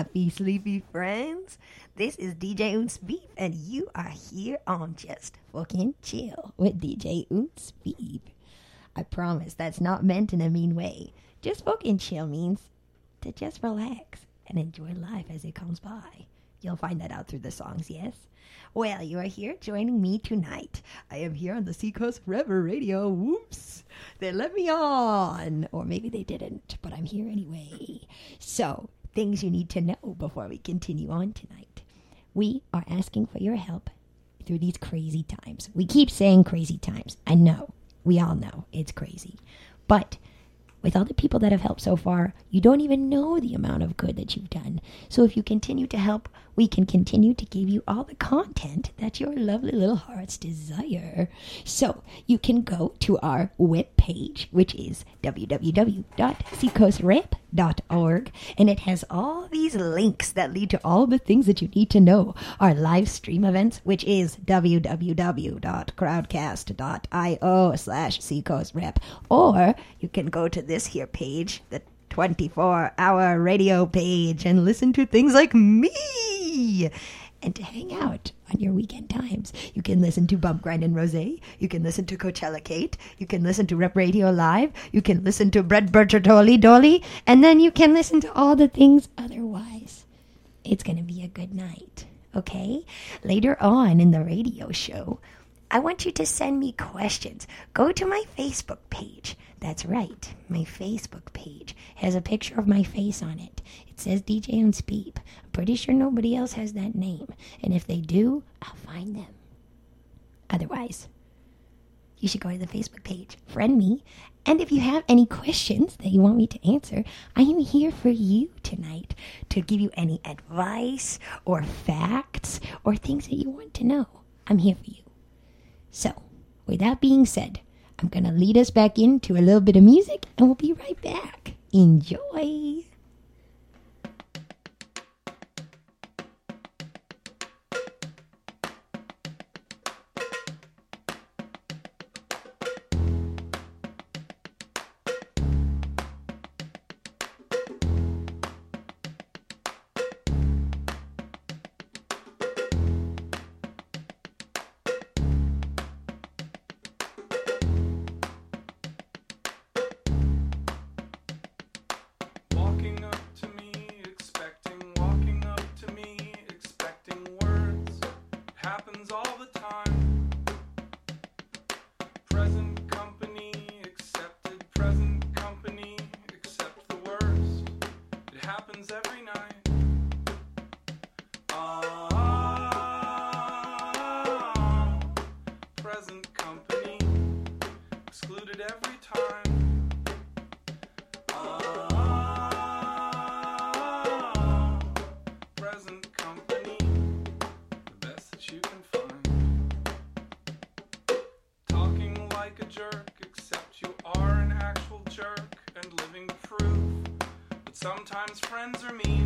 happy sleepy friends. This is DJ Oons Beef, and you are here on Just Fucking Chill with DJ Oons Beef. I promise that's not meant in a mean way. Just fucking chill means to just relax and enjoy life as it comes by. You'll find that out through the songs, yes? Well, you are here joining me tonight. I am here on the Seacoast River Radio. Whoops. They let me on. Or maybe they didn't, but I'm here anyway. So, things you need to know before we continue on tonight. We are asking for your help through these crazy times. We keep saying crazy times. I know. We all know it's crazy. But with all the people that have helped so far, you don't even know the amount of good that you've done. So if you continue to help, we can continue to give you all the content that your lovely little hearts desire. So you can go to our web page, which is www.seacoastrep.org, and it has all these links that lead to all the things that you need to know. Our live stream events, which is www.crowdcast.io slash seacoastrep, or you can go to this here page, the 24 hour radio page, and listen to things like me and to hang out on your weekend times. You can listen to Bump Grind and Rose. You can listen to Coachella Kate. You can listen to Rep Radio Live. You can listen to Bread Bertolli Dolly. And then you can listen to all the things otherwise. It's going to be a good night, okay? Later on in the radio show, I want you to send me questions. Go to my Facebook page. That's right, my Facebook page has a picture of my face on it. It says DJ and Speep. I'm pretty sure nobody else has that name. And if they do, I'll find them. Otherwise, you should go to the Facebook page, friend me, and if you have any questions that you want me to answer, I am here for you tonight to give you any advice or facts or things that you want to know. I'm here for you. So, with that being said, I'm going to lead us back into a little bit of music and we'll be right back. Enjoy. Happens all friends are mean.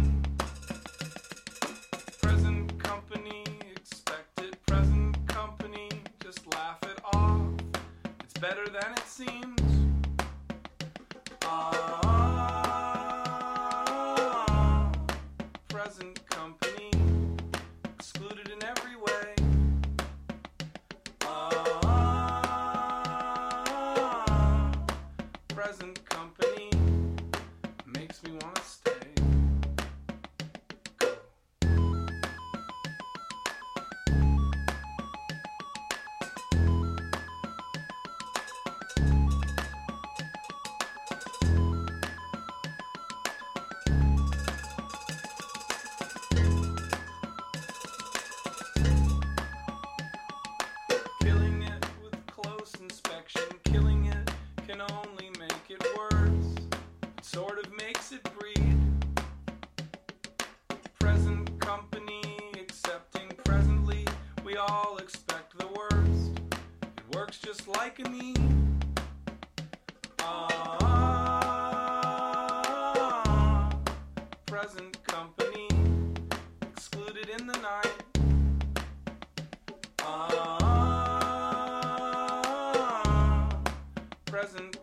Works just like a need. Ah, present company excluded in the night. Ah, present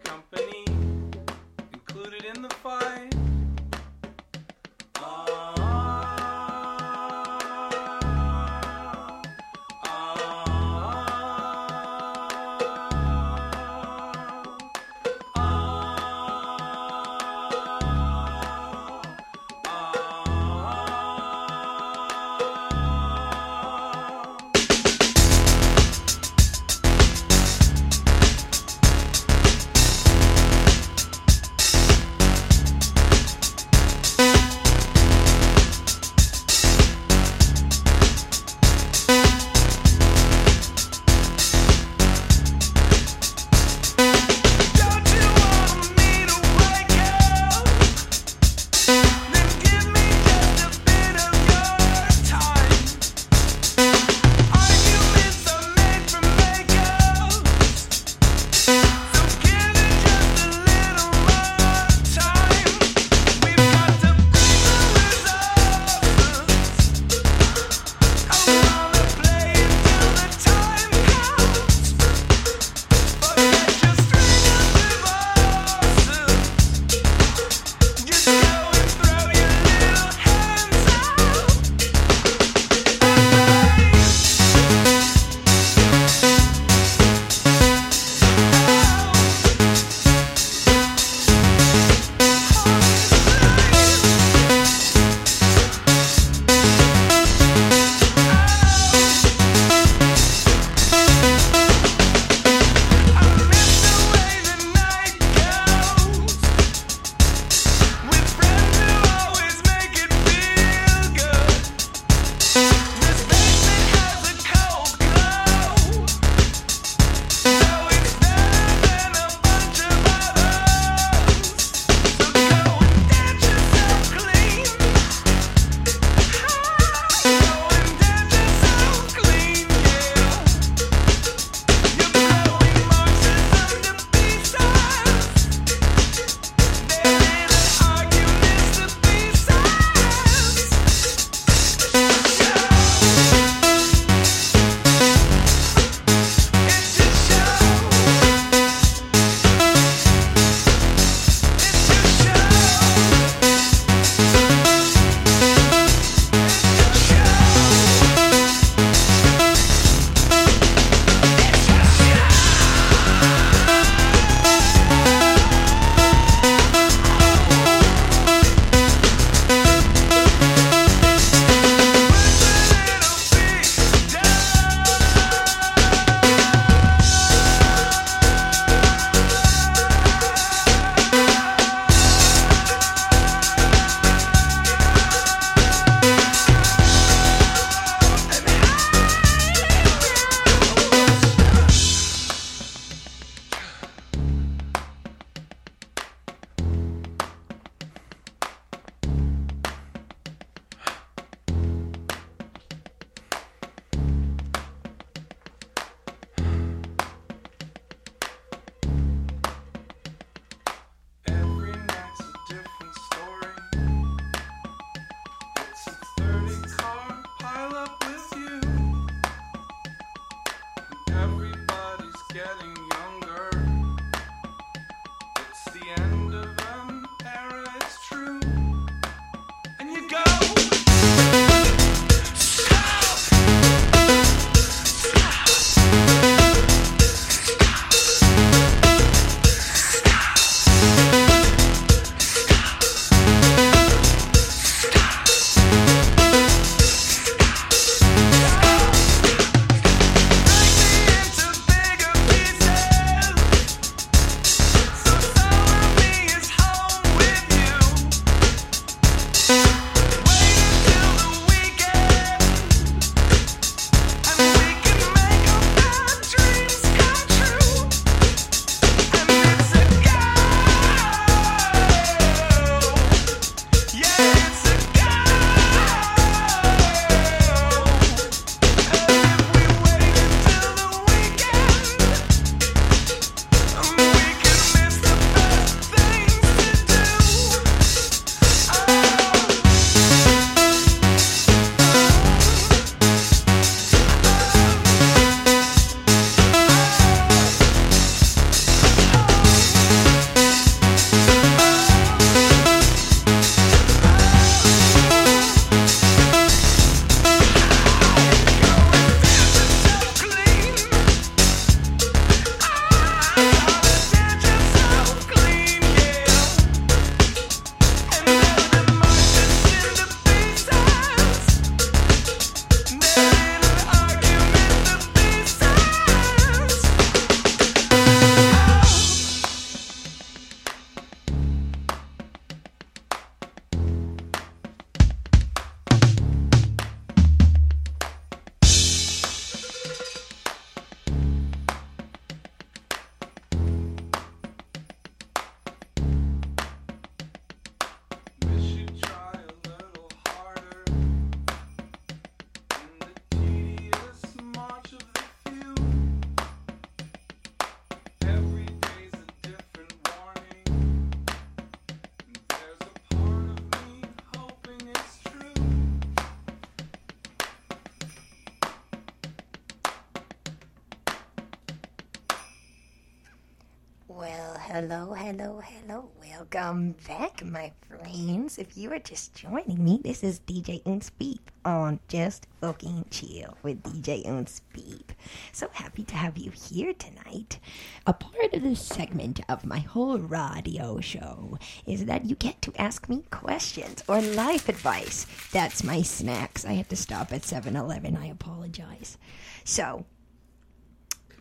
hello. Welcome back, my friends. If you are just joining me, this is DJ Unspeep on Just Fucking Chill with DJ Unspeep. So happy to have you here tonight. A part of this segment of my whole radio show is that you get to ask me questions or life advice. That's my snacks. I had to stop at 7 Eleven. I apologize. So,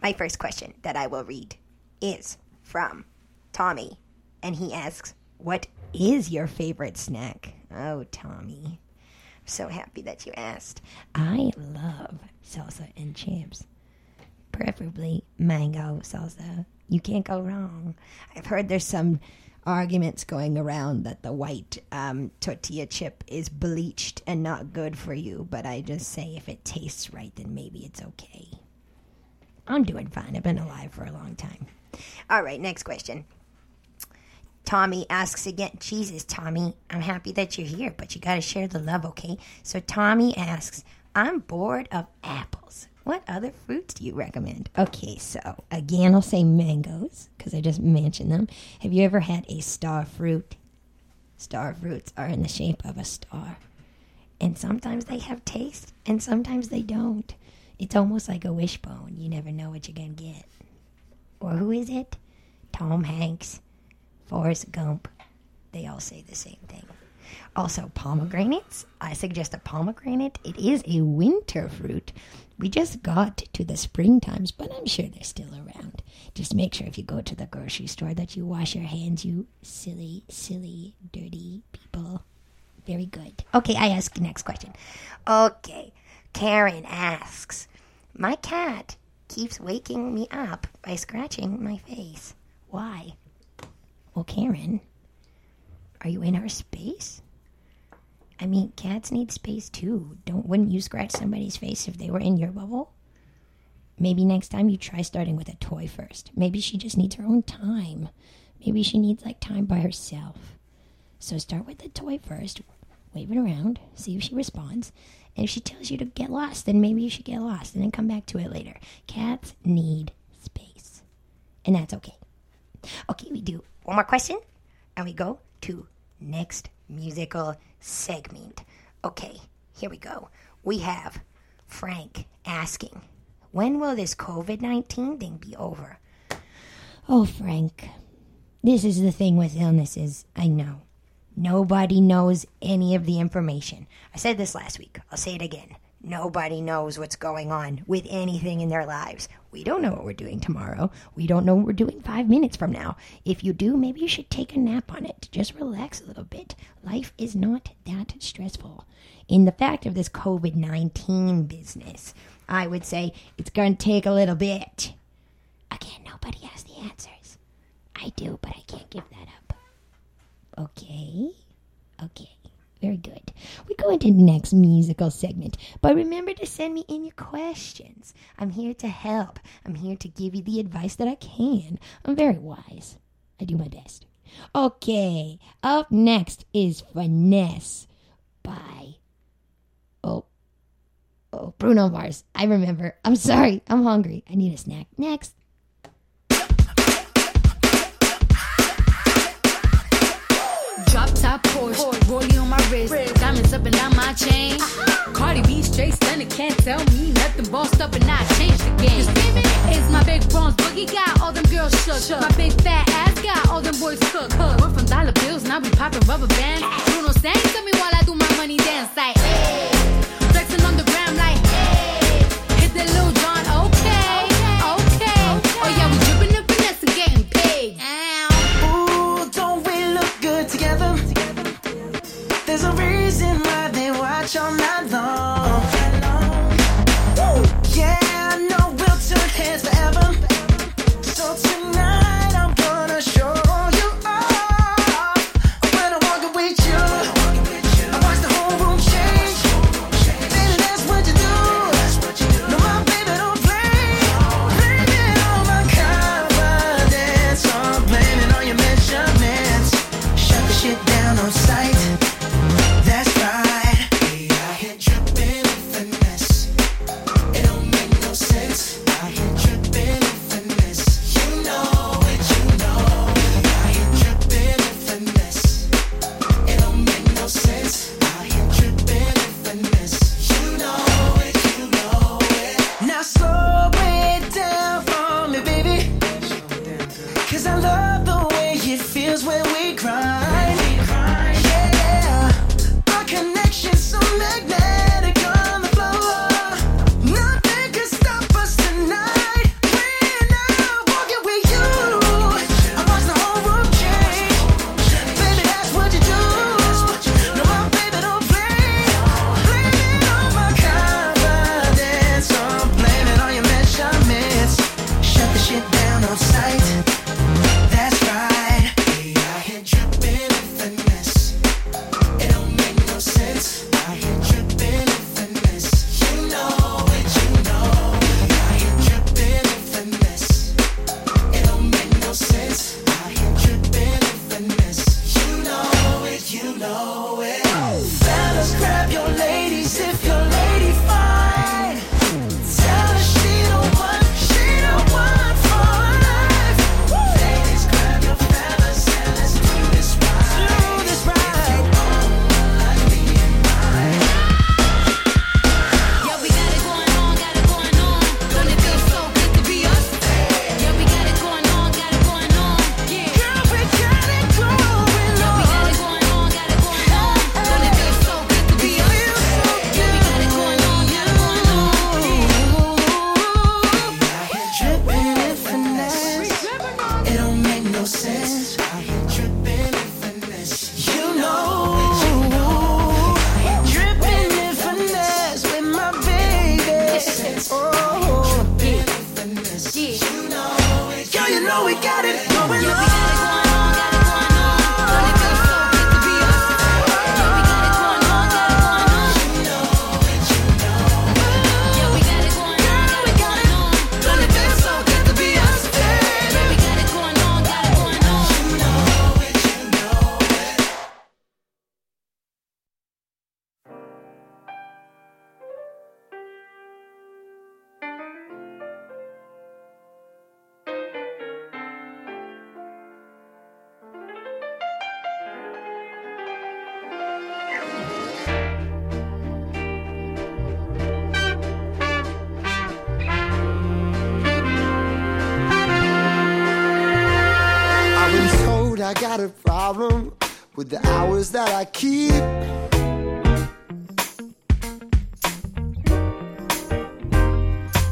my first question that I will read is from Tommy, and he asks, What is your favorite snack? Oh, Tommy. I'm so happy that you asked. I love salsa and chips, preferably mango salsa. You can't go wrong. I've heard there's some arguments going around that the white um, tortilla chip is bleached and not good for you, but I just say if it tastes right, then maybe it's okay. I'm doing fine. I've been alive for a long time. All right, next question. Tommy asks again, Jesus, Tommy, I'm happy that you're here, but you got to share the love, okay? So Tommy asks, I'm bored of apples. What other fruits do you recommend? Okay, so again, I'll say mangoes because I just mentioned them. Have you ever had a star fruit? Star fruits are in the shape of a star. And sometimes they have taste and sometimes they don't. It's almost like a wishbone. You never know what you're going to get. Or who is it? Tom Hanks, Forrest Gump. They all say the same thing. Also, pomegranates. I suggest a pomegranate. It is a winter fruit. We just got to the spring times, but I'm sure they're still around. Just make sure if you go to the grocery store that you wash your hands, you silly, silly, dirty people. Very good. Okay, I ask next question. Okay, Karen asks, My cat keeps waking me up by scratching my face. Why? Well, Karen, are you in her space? I mean, cats need space too. Don't wouldn't you scratch somebody's face if they were in your bubble? Maybe next time you try starting with a toy first. Maybe she just needs her own time. Maybe she needs like time by herself. So start with the toy first. Wave it around, see if she responds. And if she tells you to get lost, then maybe you should get lost and then come back to it later. Cats need space. and that's okay. Okay, we do one more question, and we go to next musical segment. Okay, here we go. We have Frank asking, when will this COVID 19 thing be over? Oh, Frank, this is the thing with illnesses. I know. Nobody knows any of the information. I said this last week. I'll say it again. Nobody knows what's going on with anything in their lives. We don't know what we're doing tomorrow. We don't know what we're doing five minutes from now. If you do, maybe you should take a nap on it. Just relax a little bit. Life is not that stressful. In the fact of this COVID 19 business, I would say it's going to take a little bit. Again, nobody has the answers. I do, but I can't give that up. Okay. Okay. Very good. We go into the next musical segment, but remember to send me in your questions. I'm here to help. I'm here to give you the advice that I can. I'm very wise. I do my best. Okay, up next is Finesse by Oh Oh Bruno Mars. I remember. I'm sorry. I'm hungry. I need a snack. Next. Drop top Porsche, rollie on my wrist, diamonds up and down my chain. Cardi B straight stunning, can't tell me nothing. Bossed up and I changed the game. It's my big bronze boogie got all them girls shook. My big fat ass got all them boys cooked. We're from dollar bills, now we popping rubber bands. Bruno sang to me while I do my money dance like. Hey. All night long. Hours that I keep.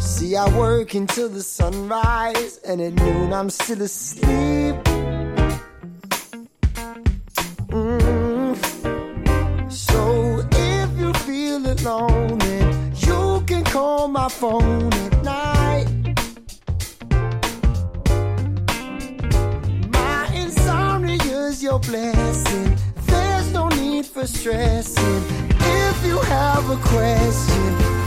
See, I work until the sunrise, and at noon I'm still asleep. Mm. So if you feel alone, then you can call my phone at night. My insomnia's your blessing. Need for stressing. If you have a question,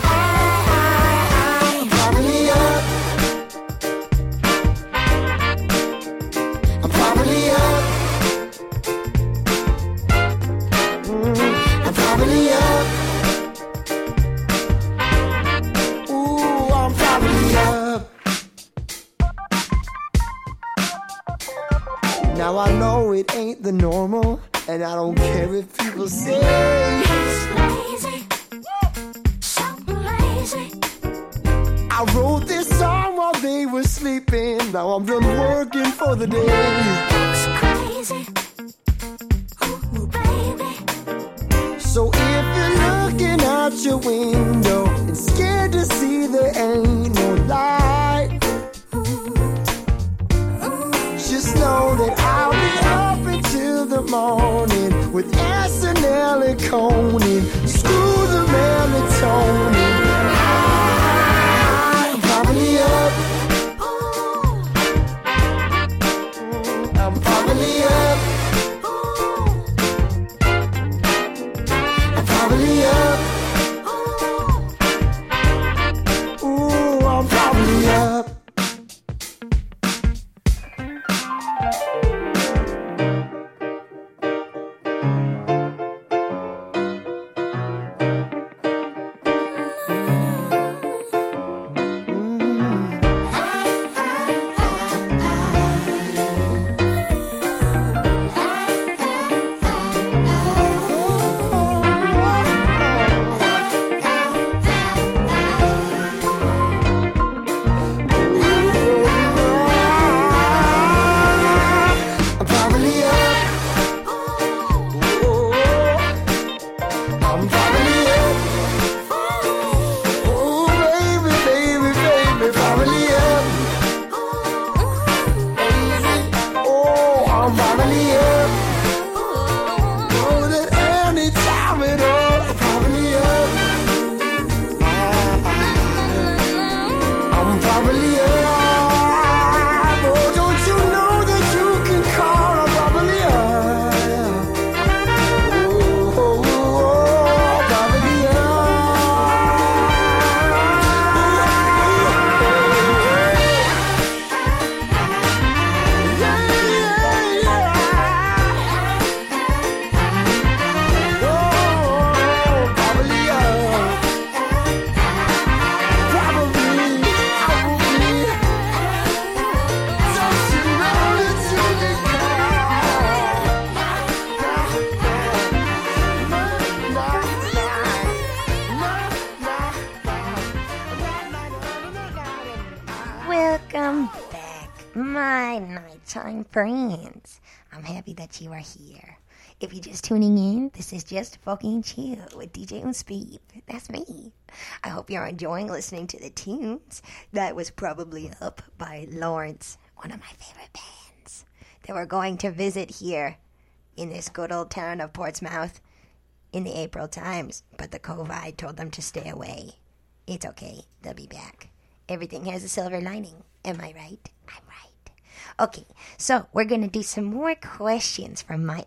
you are here. If you're just tuning in, this is just fucking chill with DJ and Speed. That's me. I hope you're enjoying listening to the tunes. That was probably up by Lawrence, one of my favorite bands. They were going to visit here in this good old town of Portsmouth in the April Times, but the COVID told them to stay away. It's okay, they'll be back. Everything has a silver lining. Am I right? I'm. Okay, so we're going to do some more questions from my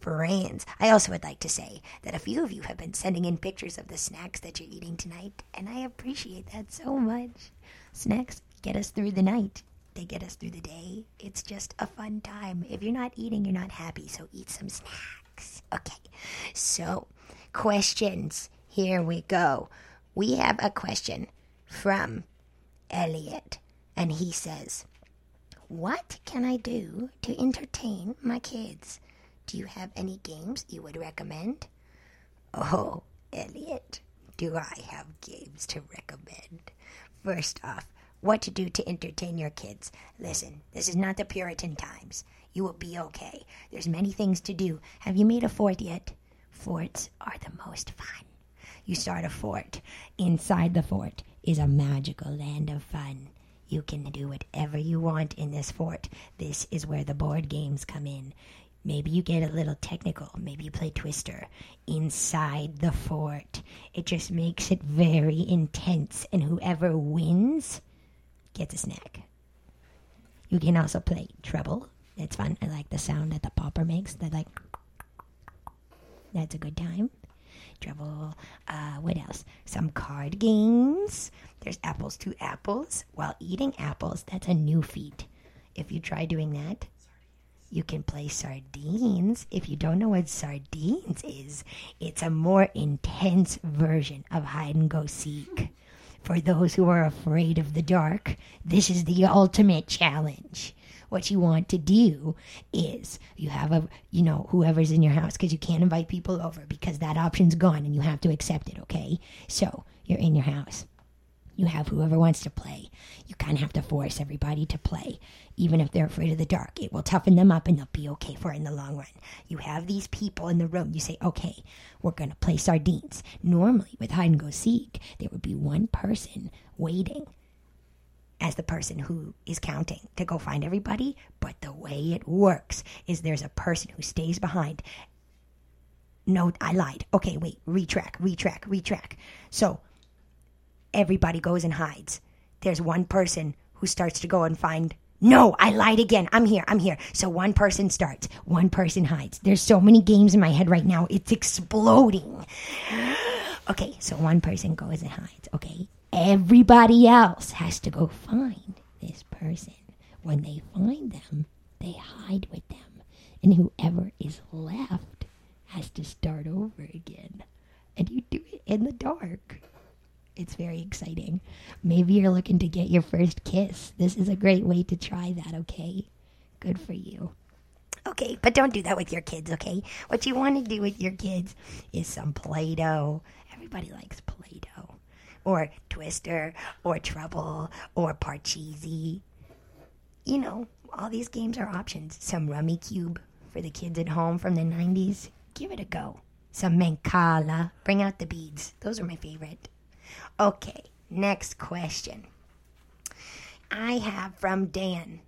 friends. I also would like to say that a few of you have been sending in pictures of the snacks that you're eating tonight, and I appreciate that so much. Snacks get us through the night. They get us through the day. It's just a fun time. If you're not eating, you're not happy, so eat some snacks. Okay, so questions. Here we go. We have a question from Elliot, and he says, What can I do to entertain my kids? Do you have any games you would recommend? Oh, Elliot, do I have games to recommend? First off, what to do to entertain your kids. Listen, this is not the Puritan times. You will be okay. There's many things to do. Have you made a fort yet? Forts are the most fun. You start a fort. Inside the fort is a magical land of fun. You can do whatever you want in this fort. This is where the board games come in. Maybe you get a little technical. Maybe you play Twister inside the fort. It just makes it very intense, and whoever wins gets a snack. You can also play Trouble. It's fun. I like the sound that the popper makes. That like that's a good time. Trouble. Uh, what else? Some card games. There's apples to apples while eating apples. That's a new feat. If you try doing that, you can play sardines. If you don't know what sardines is, it's a more intense version of hide and go seek. For those who are afraid of the dark, this is the ultimate challenge. What you want to do is you have a, you know, whoever's in your house because you can't invite people over because that option's gone and you have to accept it, okay? So you're in your house. You have whoever wants to play. You kind of have to force everybody to play, even if they're afraid of the dark. It will toughen them up and they'll be okay for it in the long run. You have these people in the room. You say, okay, we're going to play sardines. Normally, with hide and go seek, there would be one person waiting as the person who is counting to go find everybody. But the way it works is there's a person who stays behind. No, I lied. Okay, wait, retrack, retrack, retrack. So everybody goes and hides. There's one person who starts to go and find. No, I lied again. I'm here. I'm here. So one person starts, one person hides. There's so many games in my head right now. It's exploding. Okay, so one person goes and hides. Okay, everybody else has to go find this person. When they find them, they hide with them. And whoever is left has to start over again. And you do it in the dark. It's very exciting. Maybe you're looking to get your first kiss. This is a great way to try that, okay? Good for you. Okay, but don't do that with your kids, okay? What you want to do with your kids is some Play Doh. Everybody likes Play Doh. Or Twister, or Trouble, or Parcheesi. You know, all these games are options. Some Rummikub for the kids at home from the 90s. Give it a go. Some Mancala. Bring out the beads. Those are my favorite. Okay, next question. I have from Dan.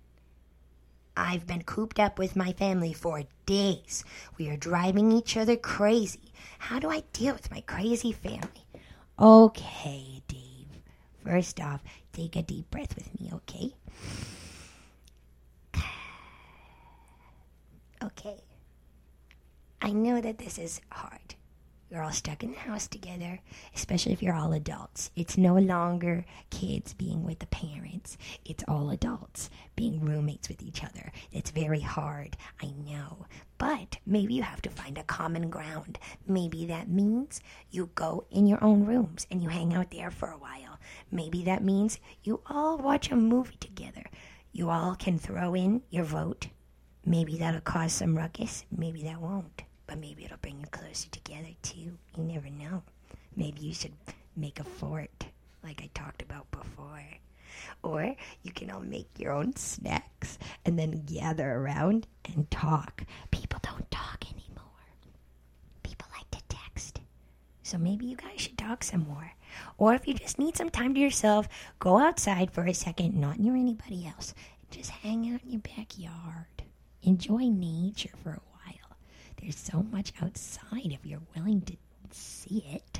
I've been cooped up with my family for days. We are driving each other crazy. How do I deal with my crazy family? Okay, Dave. First off, take a deep breath with me, okay? Okay. I know that this is hard. You're all stuck in the house together, especially if you're all adults. It's no longer kids being with the parents, it's all adults being roommates with each other. It's very hard, I know. But maybe you have to find a common ground. Maybe that means you go in your own rooms and you hang out there for a while. Maybe that means you all watch a movie together. You all can throw in your vote. Maybe that'll cause some ruckus, maybe that won't but maybe it'll bring you closer together too. You never know. Maybe you should make a fort, like I talked about before. Or you can all make your own snacks and then gather around and talk. People don't talk anymore. People like to text. So maybe you guys should talk some more. Or if you just need some time to yourself, go outside for a second, not near anybody else. Just hang out in your backyard. Enjoy nature for a while. There's so much outside if you're willing to see it.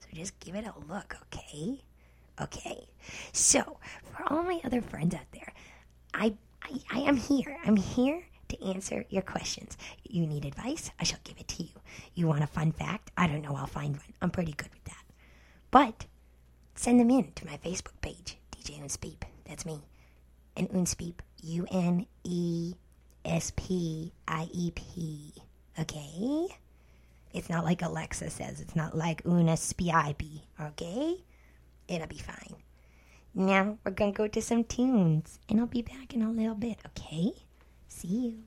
So just give it a look, okay? Okay. So, for all my other friends out there, I, I, I am here. I'm here to answer your questions. You need advice? I shall give it to you. You want a fun fact? I don't know. I'll find one. I'm pretty good with that. But send them in to my Facebook page, DJ Unspeep. That's me. And Unspeep, U N E S P I E P. Okay? It's not like Alexa says. It's not like una spiipi. Okay? It'll be fine. Now we're gonna go to some tunes, and I'll be back in a little bit. Okay? See you.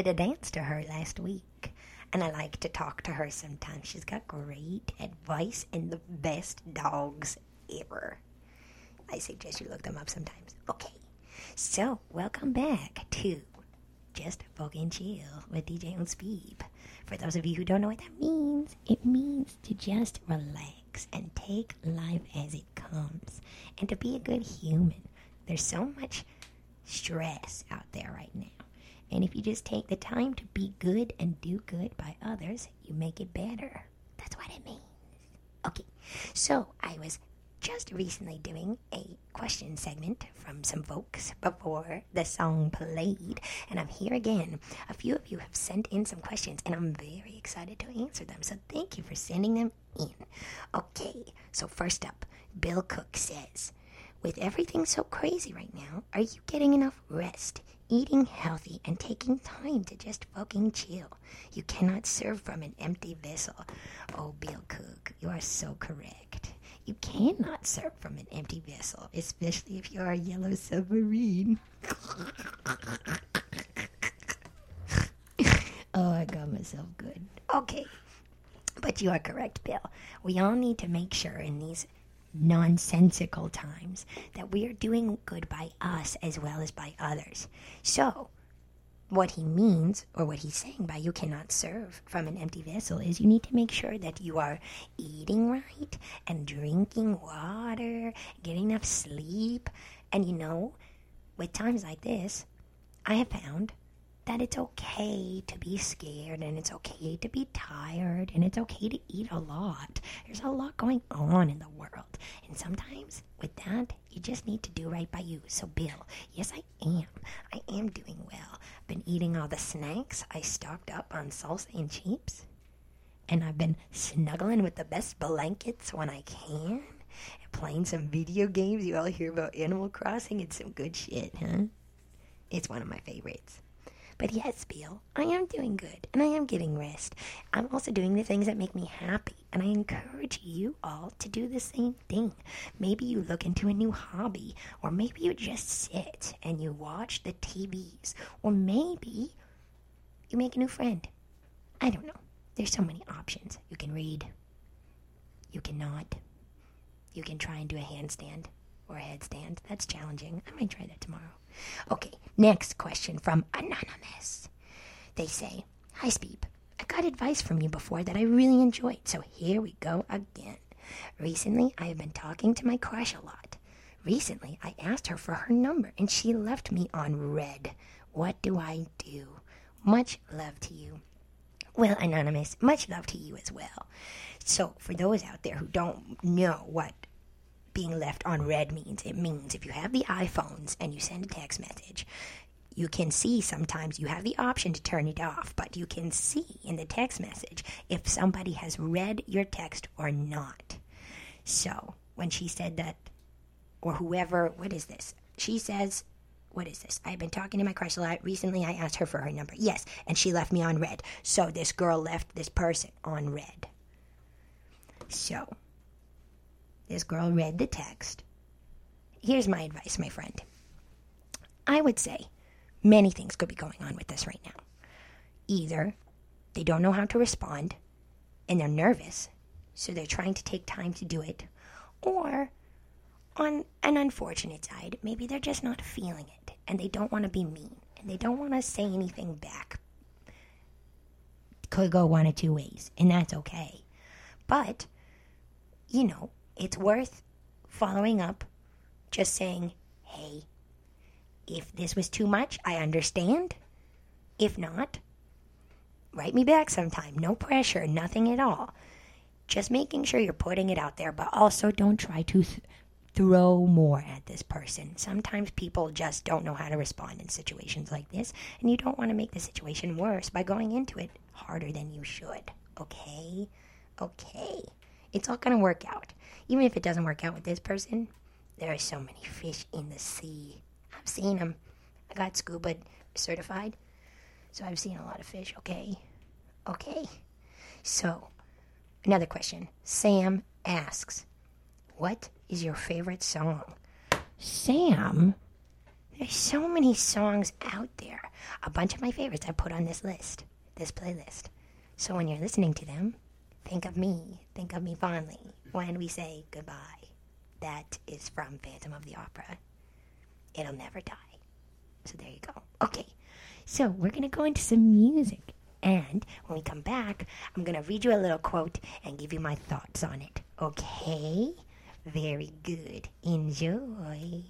Did a dance to her last week, and I like to talk to her sometimes. She's got great advice and the best dogs ever. I suggest you look them up sometimes. Okay, so welcome back to Just Fucking Chill with DJ Unspeep. For those of you who don't know what that means, it means to just relax and take life as it comes and to be a good human. There's so much stress out there right now. And if you just take the time to be good and do good by others, you make it better. That's what it means. Okay, so I was just recently doing a question segment from some folks before the song played, and I'm here again. A few of you have sent in some questions, and I'm very excited to answer them. So thank you for sending them in. Okay, so first up, Bill Cook says, with everything so crazy right now, are you getting enough rest, eating healthy, and taking time to just fucking chill? You cannot serve from an empty vessel. Oh, Bill Cook, you are so correct. You cannot serve from an empty vessel, especially if you are a yellow submarine. oh, I got myself good. Okay. But you are correct, Bill. We all need to make sure in these nonsensical times that we are doing good by us as well as by others. So, what he means, or what he's saying by you cannot serve from an empty vessel, is you need to make sure that you are eating right and drinking water, getting enough sleep. And you know, with times like this, I have found that it's okay to be scared and it's okay to be tired and it's okay to eat a lot. There's a lot going on in the world. And sometimes with that, you just need to do right by you. So, Bill, yes, I am. I am doing well. I've been eating all the snacks. I stocked up on salsa and chips. And I've been snuggling with the best blankets when I can. And playing some video games. You all hear about Animal Crossing? It's some good shit, huh? It's one of my favorites. But yes, Bill, I am doing good and I am getting rest. I'm also doing the things that make me happy, and I encourage you all to do the same thing. Maybe you look into a new hobby, or maybe you just sit and you watch the TVs, or maybe you make a new friend. I don't know. There's so many options. You can read, you cannot, you can try and do a handstand or a headstand. That's challenging. I might try that tomorrow. Okay, next question from Anonymous. They say, Hi, Speep. I got advice from you before that I really enjoyed, so here we go again. Recently, I have been talking to my crush a lot. Recently, I asked her for her number and she left me on red. What do I do? Much love to you. Well, Anonymous, much love to you as well. So, for those out there who don't know what being left on red means. It means if you have the iPhones and you send a text message, you can see sometimes you have the option to turn it off, but you can see in the text message if somebody has read your text or not. So when she said that, or whoever, what is this? She says, what is this? I've been talking to my crush a lot. Recently, I asked her for her number. Yes, and she left me on red. So this girl left this person on red. So this girl read the text. Here's my advice, my friend. I would say many things could be going on with this right now. Either they don't know how to respond and they're nervous, so they're trying to take time to do it, or on an unfortunate side, maybe they're just not feeling it and they don't want to be mean and they don't want to say anything back. Could go one of two ways, and that's okay. But, you know, it's worth following up, just saying, hey, if this was too much, I understand. If not, write me back sometime. No pressure, nothing at all. Just making sure you're putting it out there, but also don't try to th- throw more at this person. Sometimes people just don't know how to respond in situations like this, and you don't want to make the situation worse by going into it harder than you should. Okay? Okay. It's all going to work out. Even if it doesn't work out with this person, there are so many fish in the sea. I've seen them. I got scuba certified, so I've seen a lot of fish, okay? Okay. So, another question. Sam asks, What is your favorite song? Sam, there's so many songs out there. A bunch of my favorites I put on this list, this playlist. So, when you're listening to them, Think of me, think of me fondly when we say goodbye. That is from Phantom of the Opera. It'll never die. So there you go. Okay, so we're going to go into some music. And when we come back, I'm going to read you a little quote and give you my thoughts on it. Okay? Very good. Enjoy.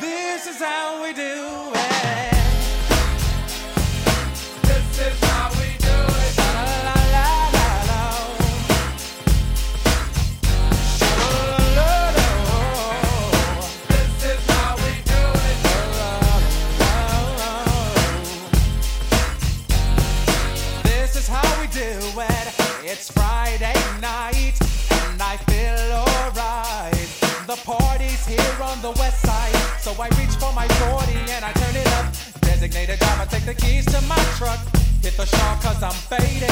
This is how we do it. cause I'm faded.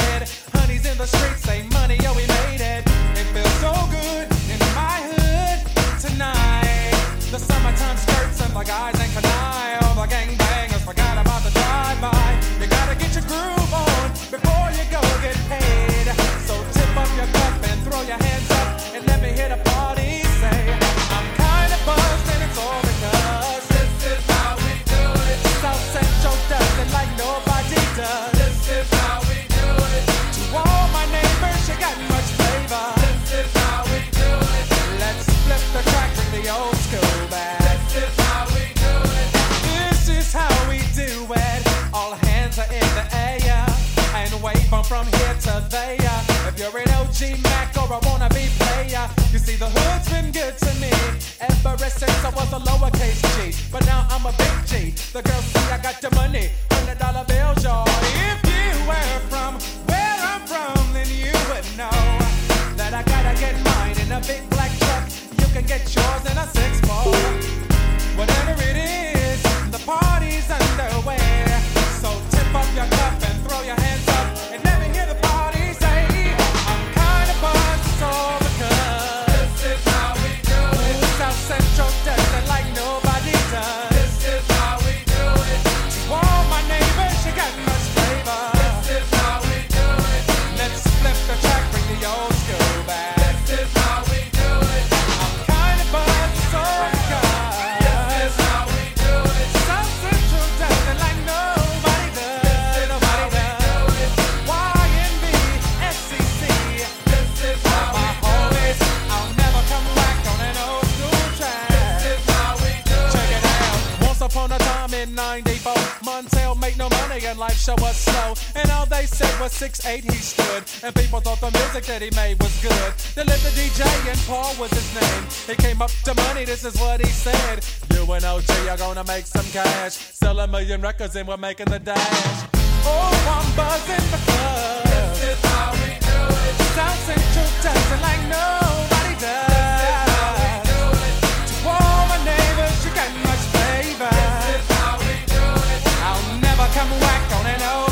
that he made was good. The DJ and Paul was his name. He came up to money, this is what he said. You and OG are gonna make some cash. Sell a million records and we're making the dash. Oh, I'm buzzing the club. This is how we do it. Sounds truth, dancing like nobody does. This is how we do it. To all my neighbors, you got much favor. This is how we do it. I'll never come whack on an old.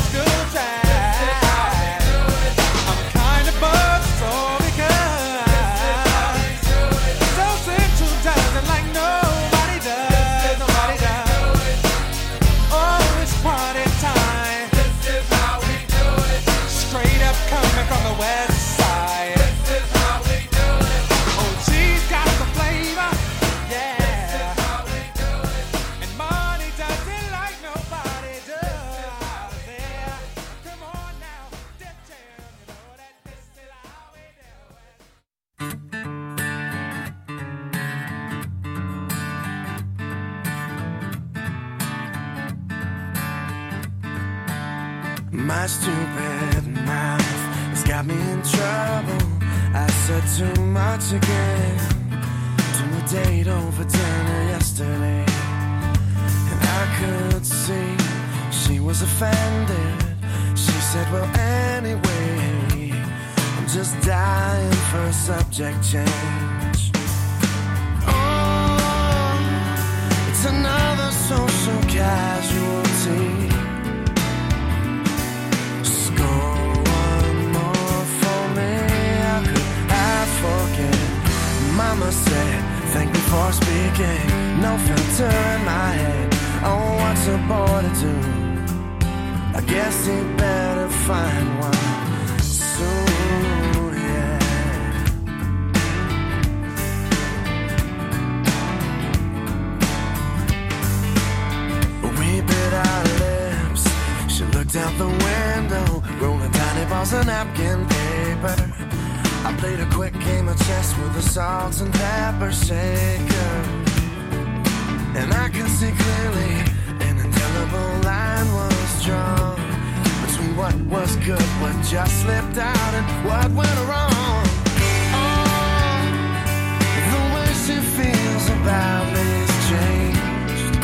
where too much again. To a date over dinner yesterday. And I could see she was offended. She said, Well, anyway, I'm just dying for a subject change. Oh, it's another social casualty. For speaking. No filter in my head. Oh, what's a boy to do? I guess he better find one soon, yeah. We bit our lips. She looked out the window, rolling tiny balls of napkin paper. I played a quick game of chess with a salt and pepper shaker. And I can see clearly an indelible line was drawn between what was good, what just slipped out, and what went wrong. Oh, the way she feels about me has changed.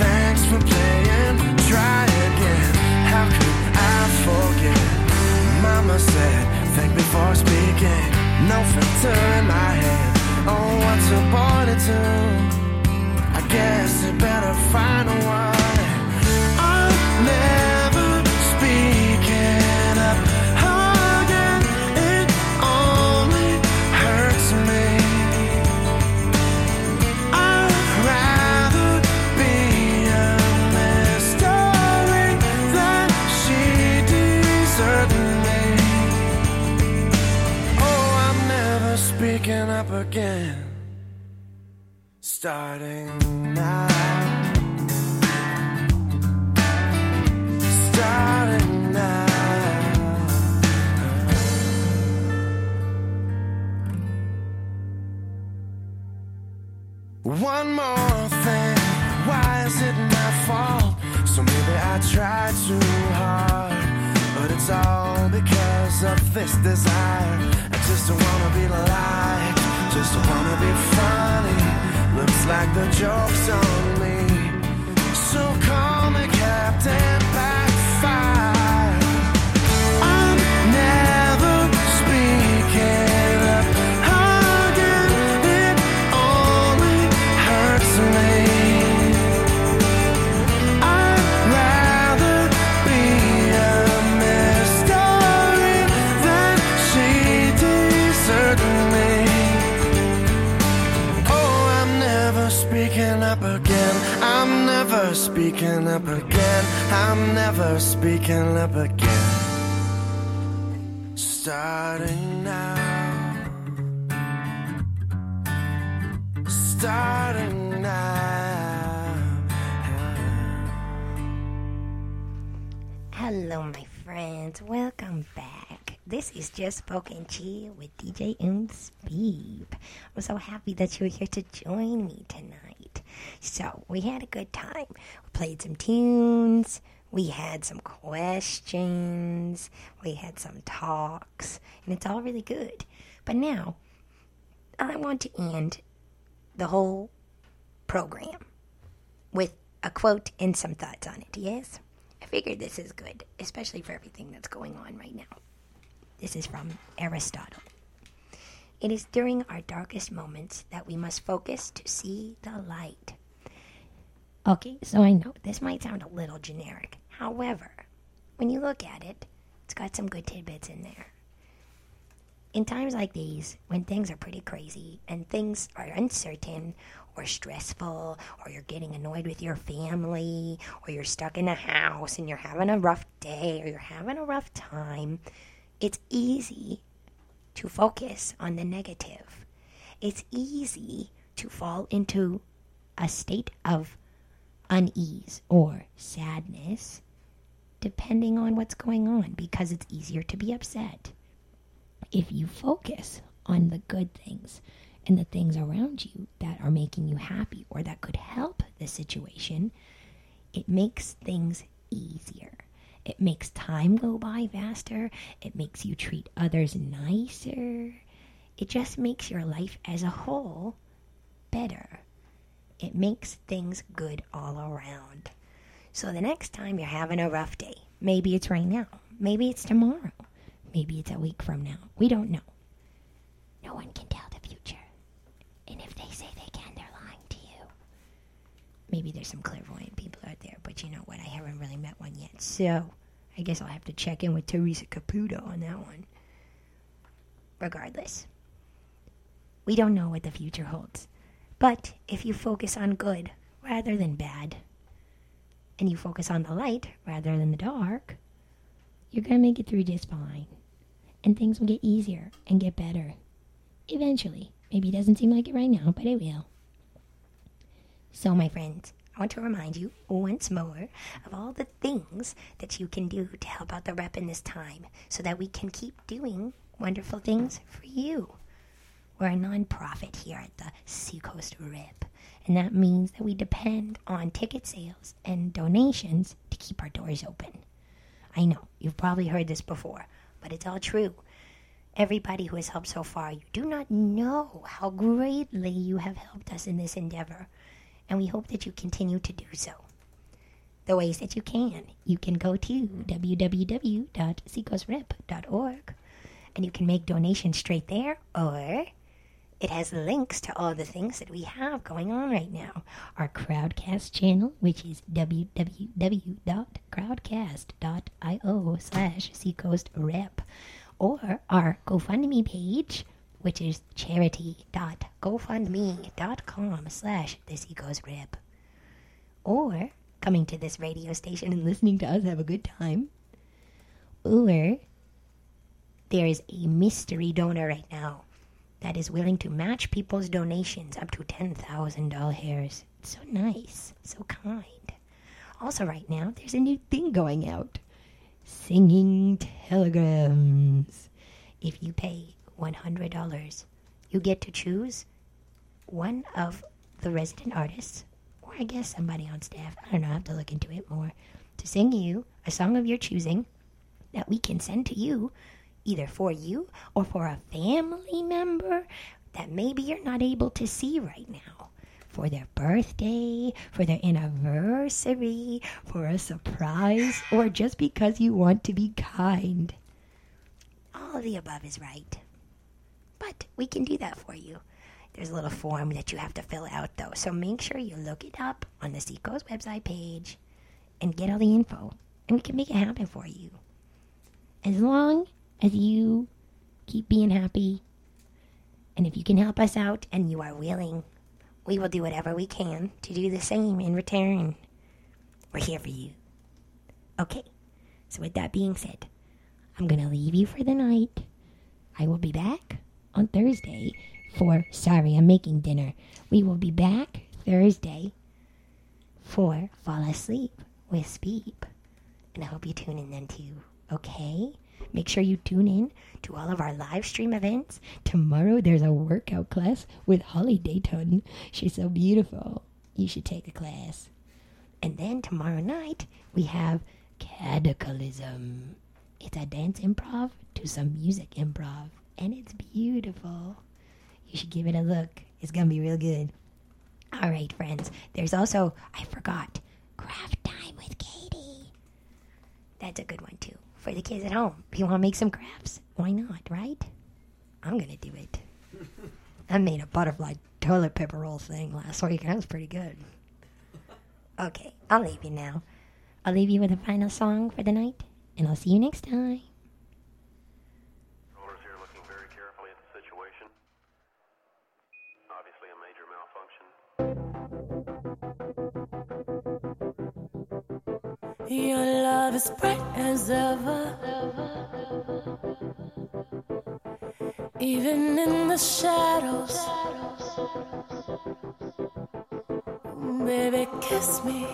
Thanks for playing, try again. How could I forget? Mama said, thank me for speaking. No filter in my head. Oh, what's a boy to do? I guess you better find a one. I'm never Starting Just Fucking Chill with DJ Unspeep. I'm so happy that you were here to join me tonight. So, we had a good time. We played some tunes, we had some questions, we had some talks, and it's all really good. But now, I want to end the whole program with a quote and some thoughts on it, yes? I figured this is good, especially for everything that's going on right now. This is from Aristotle. It is during our darkest moments that we must focus to see the light. Okay, so I know this might sound a little generic. However, when you look at it, it's got some good tidbits in there. In times like these, when things are pretty crazy and things are uncertain or stressful, or you're getting annoyed with your family, or you're stuck in a house and you're having a rough day, or you're having a rough time, it's easy to focus on the negative. It's easy to fall into a state of unease or sadness, depending on what's going on, because it's easier to be upset if you focus on the good things and the things around you that are making you happy or that could help the situation, it makes things easier. It makes time go by faster. It makes you treat others nicer. It just makes your life as a whole better. It makes things good all around. So the next time you're having a rough day, maybe it's right now, maybe it's tomorrow, maybe it's a week from now. We don't know. No one can tell the future. And if they say they can, they're lying to you. Maybe there's some clairvoyant people out there, but you know what? I haven't really met one yet. So I guess I'll have to check in with Teresa Caputo on that one. Regardless, we don't know what the future holds. But if you focus on good rather than bad, and you focus on the light rather than the dark, you're going to make it through just fine. And things will get easier and get better. Eventually. Maybe it doesn't seem like it right now, but it will. So, my friends, I want to remind you once more of all the things that you can do to help out the rep in this time so that we can keep doing wonderful things for you. We're a non-profit here at the Seacoast Rep, and that means that we depend on ticket sales and donations to keep our doors open. I know, you've probably heard this before, but it's all true. Everybody who has helped so far, you do not know how greatly you have helped us in this endeavor, and we hope that you continue to do so. The ways that you can, you can go to www.seacoastrep.org and you can make donations straight there, or it has links to all the things that we have going on right now. Our Crowdcast channel, which is www.crowdcast.io slash seacoastrep, or our GoFundMe page, which is charity.gofundme.com slash this Seacoast Rep. Or coming to this radio station and listening to us have a good time. Or there is a mystery donor right now that is willing to match people's donations up to $10,000. It's so nice, so kind. Also, right now, there's a new thing going out singing telegrams. If you pay $100, you get to choose one of the resident artists, or I guess somebody on staff, I don't know, I have to look into it more, to sing you a song of your choosing that we can send to you either for you or for a family member that maybe you're not able to see right now. For their birthday, for their anniversary, for a surprise, or just because you want to be kind. All of the above is right. But we can do that for you. There's a little form that you have to fill out, though, so make sure you look it up on the Seacoast website page and get all the info, and we can make it happen for you. As long as you keep being happy, and if you can help us out and you are willing, we will do whatever we can to do the same in return. We're here for you. Okay, so with that being said, I'm going to leave you for the night. I will be back on Thursday for Sorry, I'm making dinner. We will be back Thursday for Fall Asleep with Speep. And I hope you tune in then too, okay? Make sure you tune in to all of our live stream events. Tomorrow there's a workout class with Holly Dayton. She's so beautiful. You should take a class. And then tomorrow night we have Cataclysm. It's a dance improv to some music improv, and it's beautiful. You should give it a look. It's gonna be real good. All right, friends. There's also I forgot craft time with Katie. That's a good one too for the kids at home. If you want to make some crafts, why not, right? I'm gonna do it. I made a butterfly toilet paper roll thing last week. That was pretty good. Okay, I'll leave you now. I'll leave you with a final song for the night, and I'll see you next time. Rollers here looking very carefully at the situation. Obviously a major malfunction. Your love is bright as ever. Even in the shadows. Baby, kiss me.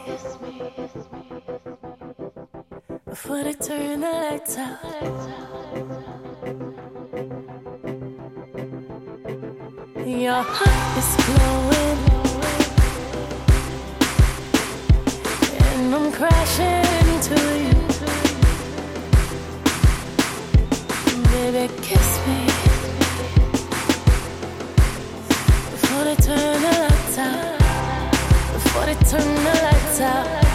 Before they turn the lights out. Your heart is glowing. And I'm crashing into you. Baby, kiss me before they turn the lights out. Before they turn the lights out.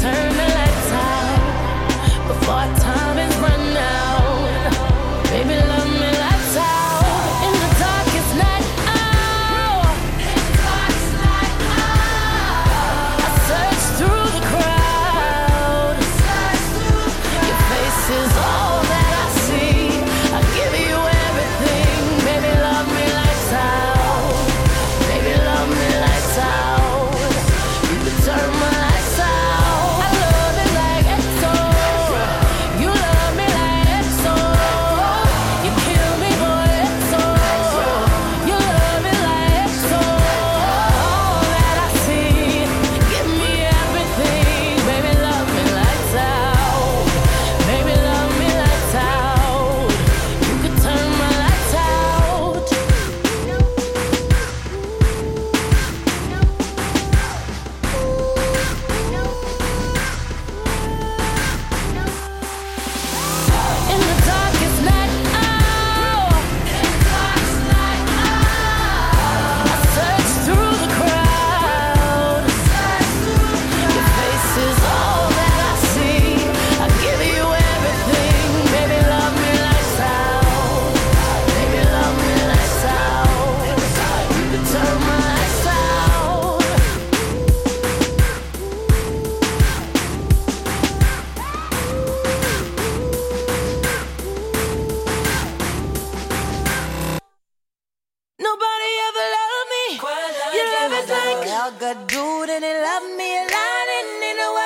Turn